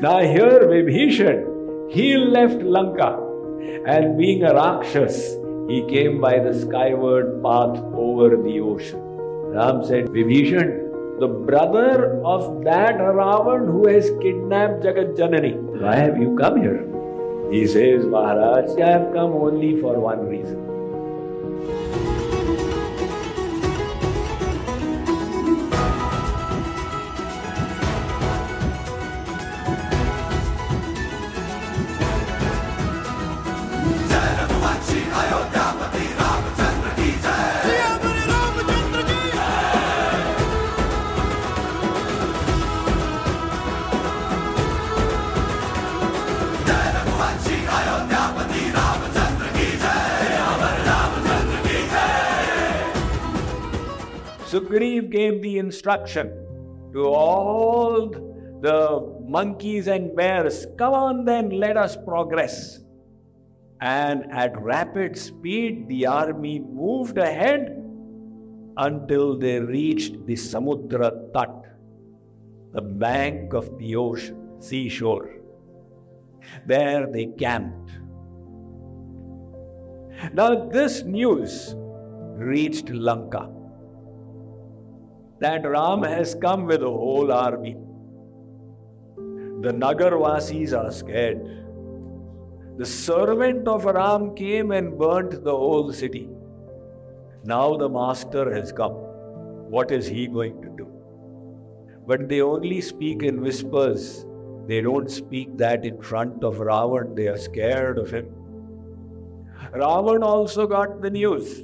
Now here Vibhishan, he left Lanka and being a Rakshas, he came by the skyward path over the ocean. Ram said, Vibhishan, the brother of that Ravan who has kidnapped Jagat Janani, why have you come here? He says, Maharaj, I have come only for one reason. Sugriv gave the instruction to all the monkeys and bears come on then, let us progress. And at rapid speed, the army moved ahead until they reached the Samudra Tat, the bank of the ocean, seashore. There they camped. Now, this news reached Lanka that Ram has come with a whole army. The Nagarvasis are scared. The servant of Ram came and burnt the whole city. Now the master has come. What is he going to do? But they only speak in whispers. They don't speak that in front of Ravan. They are scared of him. Ravan also got the news.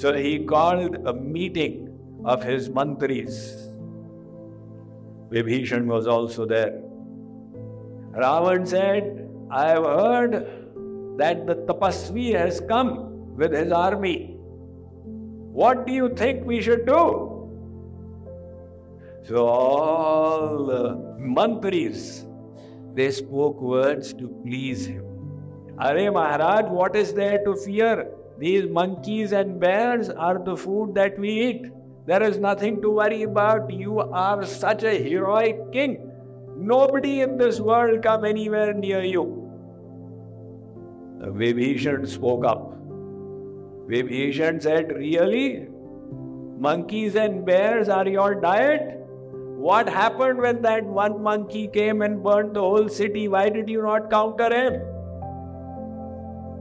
So he called a meeting of his mantris. Vibhishan was also there. Ravan said, I have heard that the Tapasvi has come with his army. What do you think we should do? So all the mantris, they spoke words to please him. Are Maharaj, what is there to fear? These monkeys and bears are the food that we eat. There is nothing to worry about. You are such a heroic king. Nobody in this world come anywhere near you. The Vibhishan spoke up. Vibhishan said, Really? Monkeys and bears are your diet? What happened when that one monkey came and burned the whole city? Why did you not counter him?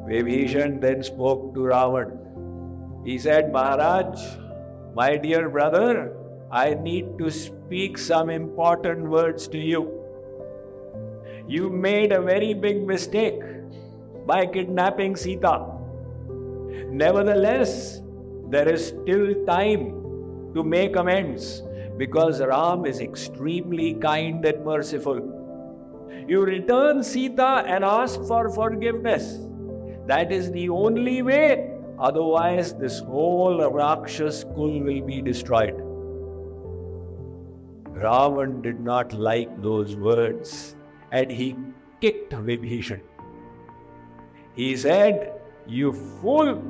Vibhishan then spoke to Ravan. He said, Maharaj, my dear brother, I need to speak some important words to you. You made a very big mistake by kidnapping Sita. Nevertheless, there is still time to make amends because Ram is extremely kind and merciful. You return Sita and ask for forgiveness. That is the only way Otherwise, this whole Rakshas Kul will be destroyed. Ravan did not like those words and he kicked Vibhishan. He said, You fool!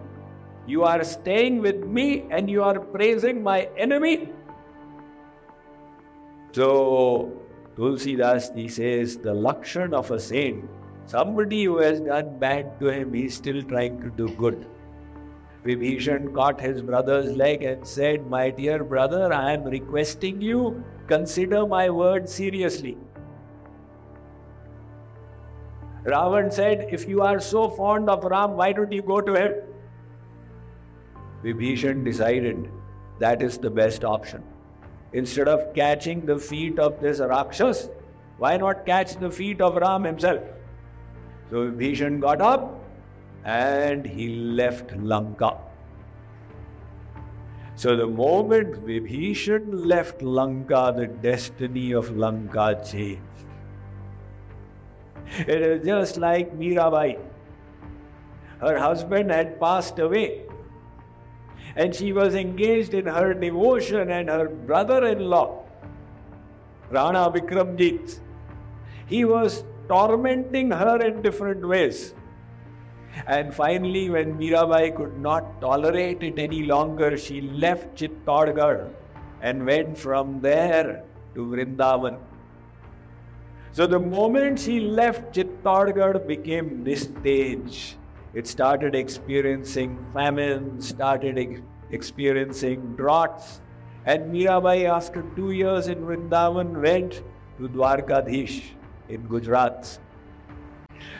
You are staying with me and you are praising my enemy. So, Tulsidas he says, the lakshan of a saint, somebody who has done bad to him, he's still trying to do good. Vibhishan caught his brother's leg and said, My dear brother, I am requesting you, consider my word seriously. Ravan said, If you are so fond of Ram, why don't you go to him? Vibhishan decided that is the best option. Instead of catching the feet of this Rakshas, why not catch the feet of Ram himself? So Vibhishan got up and he left Lanka. So the moment Vibhishan left Lanka, the destiny of Lanka changed. It is just like Mirabai. Her husband had passed away and she was engaged in her devotion and her brother-in-law, Rana Vikramjit, he was tormenting her in different ways. And finally, when Mirabai could not tolerate it any longer, she left Chittorgarh and went from there to Vrindavan. So the moment she left, Chittorgarh became Nistej. It started experiencing famine, started ex- experiencing droughts. And Mirabai, after two years in Vrindavan, went to Dwarkadhish in Gujarat.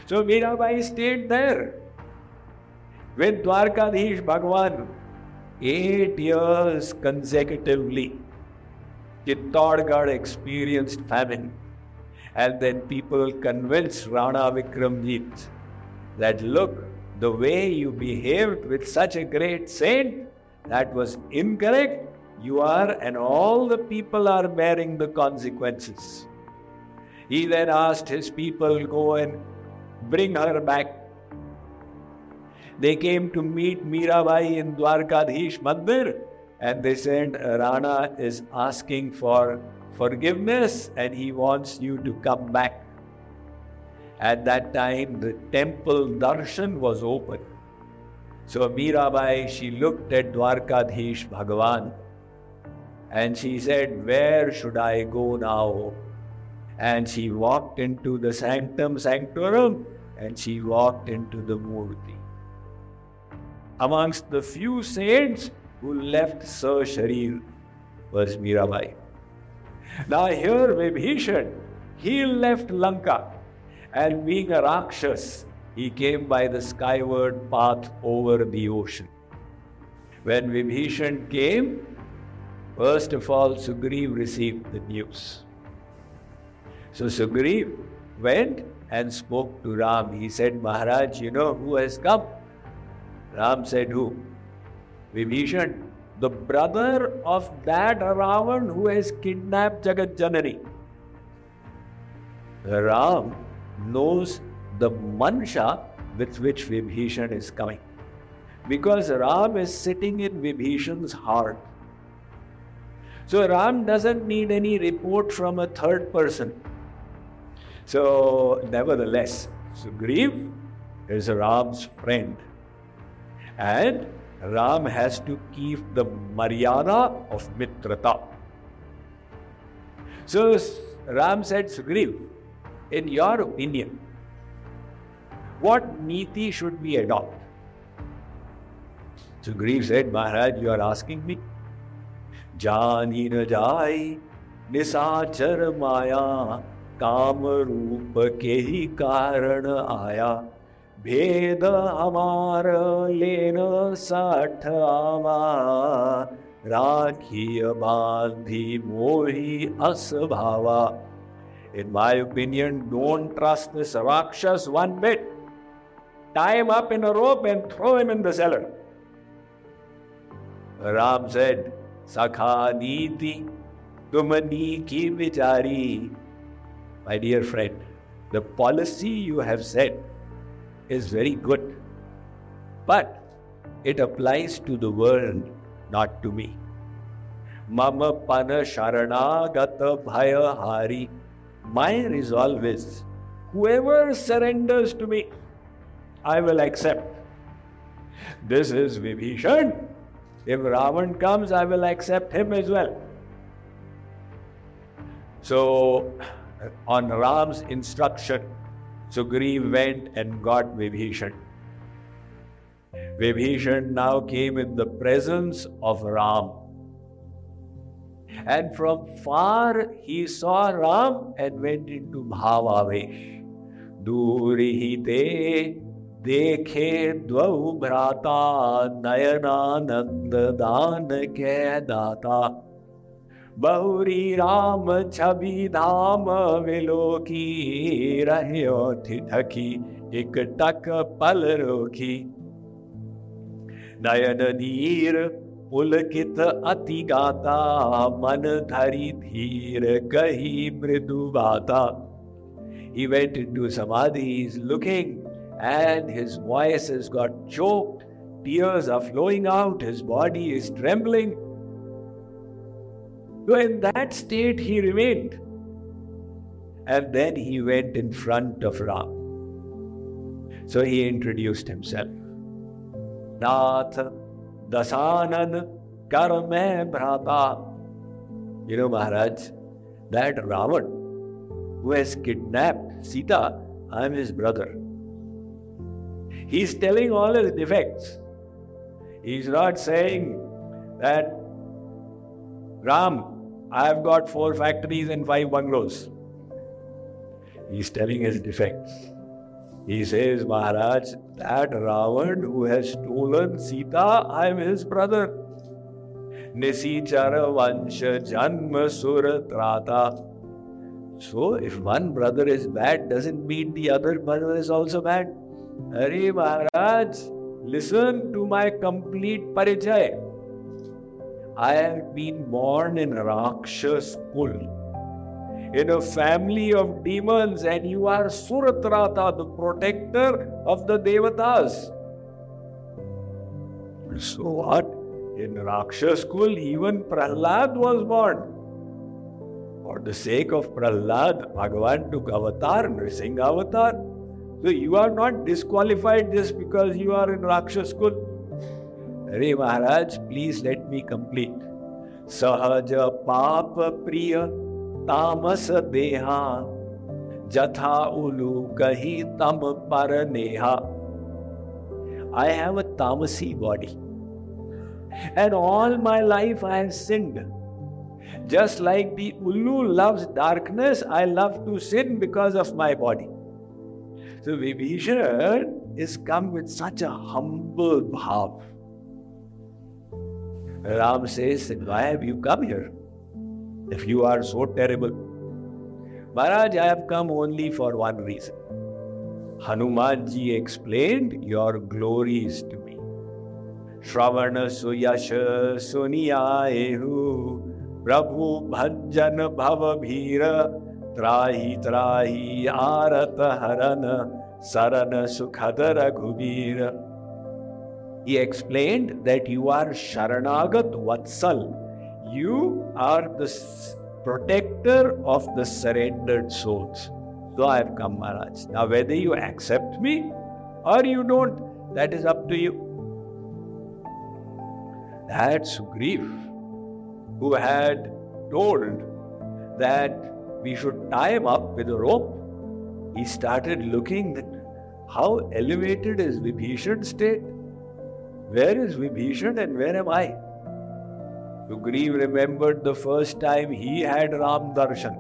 So Mirabai stayed there with Dwarkadhish Bhagwan eight years consecutively. Chittorgarh experienced famine. And then people convinced Rana Vikramjit that look, the way you behaved with such a great saint, that was incorrect. You are, and all the people are bearing the consequences. He then asked his people, Go and bring her back. They came to meet Mirabai in Dwarkadhish Mandir and they said, Rana is asking for forgiveness and he wants you to come back. At that time, the temple darshan was open. So Mirabai, she looked at Dwarkadhish Bhagavan and she said, Where should I go now? And she walked into the sanctum sanctorum and she walked into the Murti. Amongst the few saints who left Sir Sharir was Mirabai. Now here Vibhishan, he left Lanka and being a Rakshas, he came by the skyward path over the ocean. When Vibhishan came, first of all Sugriv received the news. So Sugriv went and spoke to Ram. He said, Maharaj, you know who has come? Ram said, Who? Vibhishan, the brother of that Ravan who has kidnapped Jagat Janani. Ram knows the mansha with which Vibhishan is coming. Because Ram is sitting in Vibhishan's heart. So Ram doesn't need any report from a third person. So, nevertheless, Sugriv is Ram's friend. And Ram has to keep the Maryada of Mitrata. So Ram said, Sugriv, in your opinion, what niti should we adopt? Sugriv said, Maharaj, you are asking me. Jani na jai, nisachar maya, काम रूप के ही कारण भेद हमार लेन साठ आवा राखी बांधी मोही असभावा In my opinion, don't trust this Rakshas one bit. Tie him up in a rope and throw him in the cellar. Ram said, Sakha Niti, Tumani ki vichari. My dear friend, the policy you have set is very good, but it applies to the world, not to me. Mama pana sharanagata bhaya hari. My resolve is whoever surrenders to me, I will accept. This is Vibhishan. If Ravan comes, I will accept him as well. So, on Ram's instruction, Sugriv went and got Vibhishan. Vibhishan now came in the presence of Ram. And from far he saw Ram and went into Bhavavesh. Durihite dvau bhrata nayananand dan ke data. बहुरी राम छवि धाम विलोकी रहो ढकी एक टक पल रोकी नयन नीर पुलकित अति गाता मन धरी धीर कही मृदु बाता He went into samadhi, he's looking, and his voice has got choked, tears are flowing out, his body is trembling. So, in that state, he remained. And then he went in front of Ram. So he introduced himself. Nath Dasanan Karme Bhrata. You know, Maharaj, that Ravan who has kidnapped Sita, I am his brother. He's telling all his defects. He's not saying that Ram, I have got four factories and five bungalows. He's telling his defects. He says, Maharaj, that Ravan who has stolen Sita, I am his brother. Nisichara Vansha Janma Sura Trata. So, if one brother is bad, doesn't mean the other brother is also bad. Hare Maharaj, listen to my complete parichay. I have been born in Rakshas Kul in a family of demons, and you are Suratrata, the protector of the Devatas. So what? In Rakshas Kul, even Prahlad was born. For the sake of Prahlad, Bhagavan took avatar, Nrisingha avatar. So you are not disqualified just because you are in Rakshas Kul. अरे महाराज please let me complete सहज पाप प्रिय तामस देहा जथा उलू कही तम पर नेहा आई हैव अ तामसी body and all my life I have sinned Just like the Ullu loves darkness, I love to sin because of my body. So Vibhishana is come with such a humble bhav. Ram says, Why have you come here? if you are so terrible. Maharaj, I have come only for one reason. Hanumanji explained your glories to me. Shravana suyasha suniyaehu Prabhu bhajan bhava bhira Trahi trahi arata harana Sarana sukhadara gubira. He explained that you are Sharanagat Vatsal you are the protector of the surrendered souls. So I have come, Maharaj. Now, whether you accept me or you don't, that is up to you. That Sugriv, who had told that we should tie him up with a rope. He started looking at how elevated is Vibhishan's state. Where is Vibhishan and where am I? Sugriv remembered the first time he had Ram Darshan.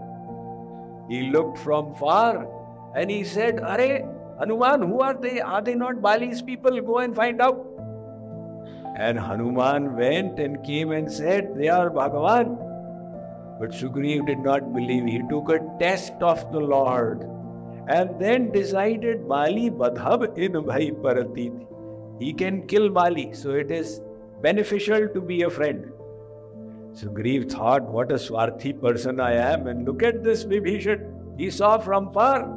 He looked from far and he said, Are, Hanuman, who are they? Are they not Bali's people? Go and find out. And Hanuman went and came and said, They are Bhagavan. But Sugriv did not believe. He took a test of the Lord and then decided Bali Badhab in Bhai Paratiti. He can kill Bali, so it is beneficial to be a friend. Sugriv thought, what a swarthi person I am, and look at this Vibhishan. He saw from far.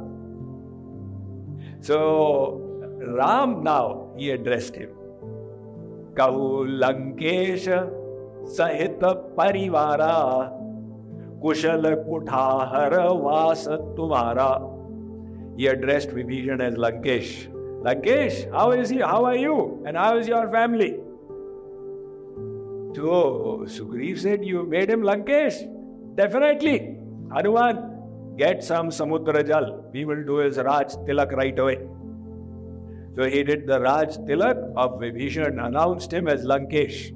So Ram now, he addressed him. Kahu Lankesha Sahita Parivara Kushal Kuthahar Vasa Tumara. He addressed Vibhishan as Lankesh. Lankesh, how is he? How are you? And how is your family? So Sugriv said, You made him Lankesh? Definitely. Hanuman, get some Samudra Jal. We will do his Raj Tilak right away. So he did the Raj Tilak of Vibhishan, announced him as Lankesh.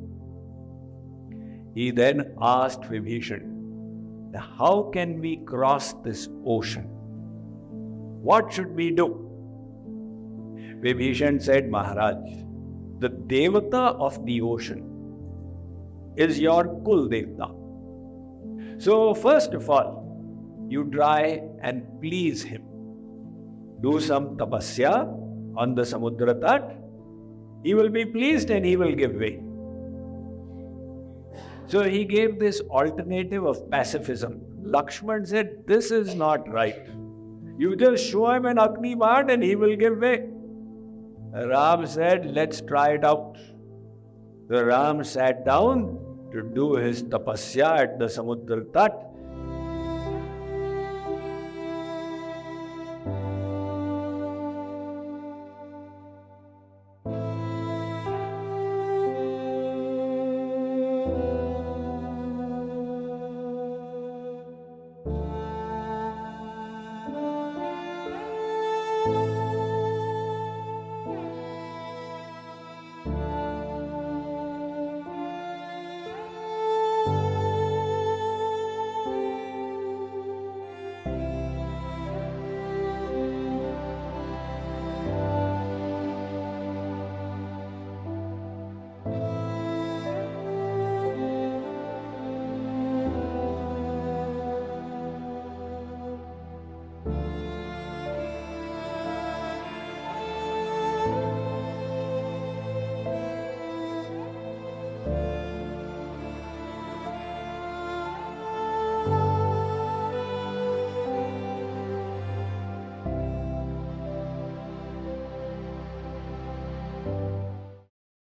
He then asked Vibhishan, How can we cross this ocean? What should we do? Vibhishan said, Maharaj, the Devata of the ocean is your Kul Devta. So, first of all, you try and please him. Do some tapasya on the Samudra Tat. He will be pleased and he will give way. So he gave this alternative of pacifism. Lakshman said, This is not right. You just show him an Agni Baan and he will give way. Ram said, Let's try it out. The Ram sat down to do his tapasya at the Samudra Tat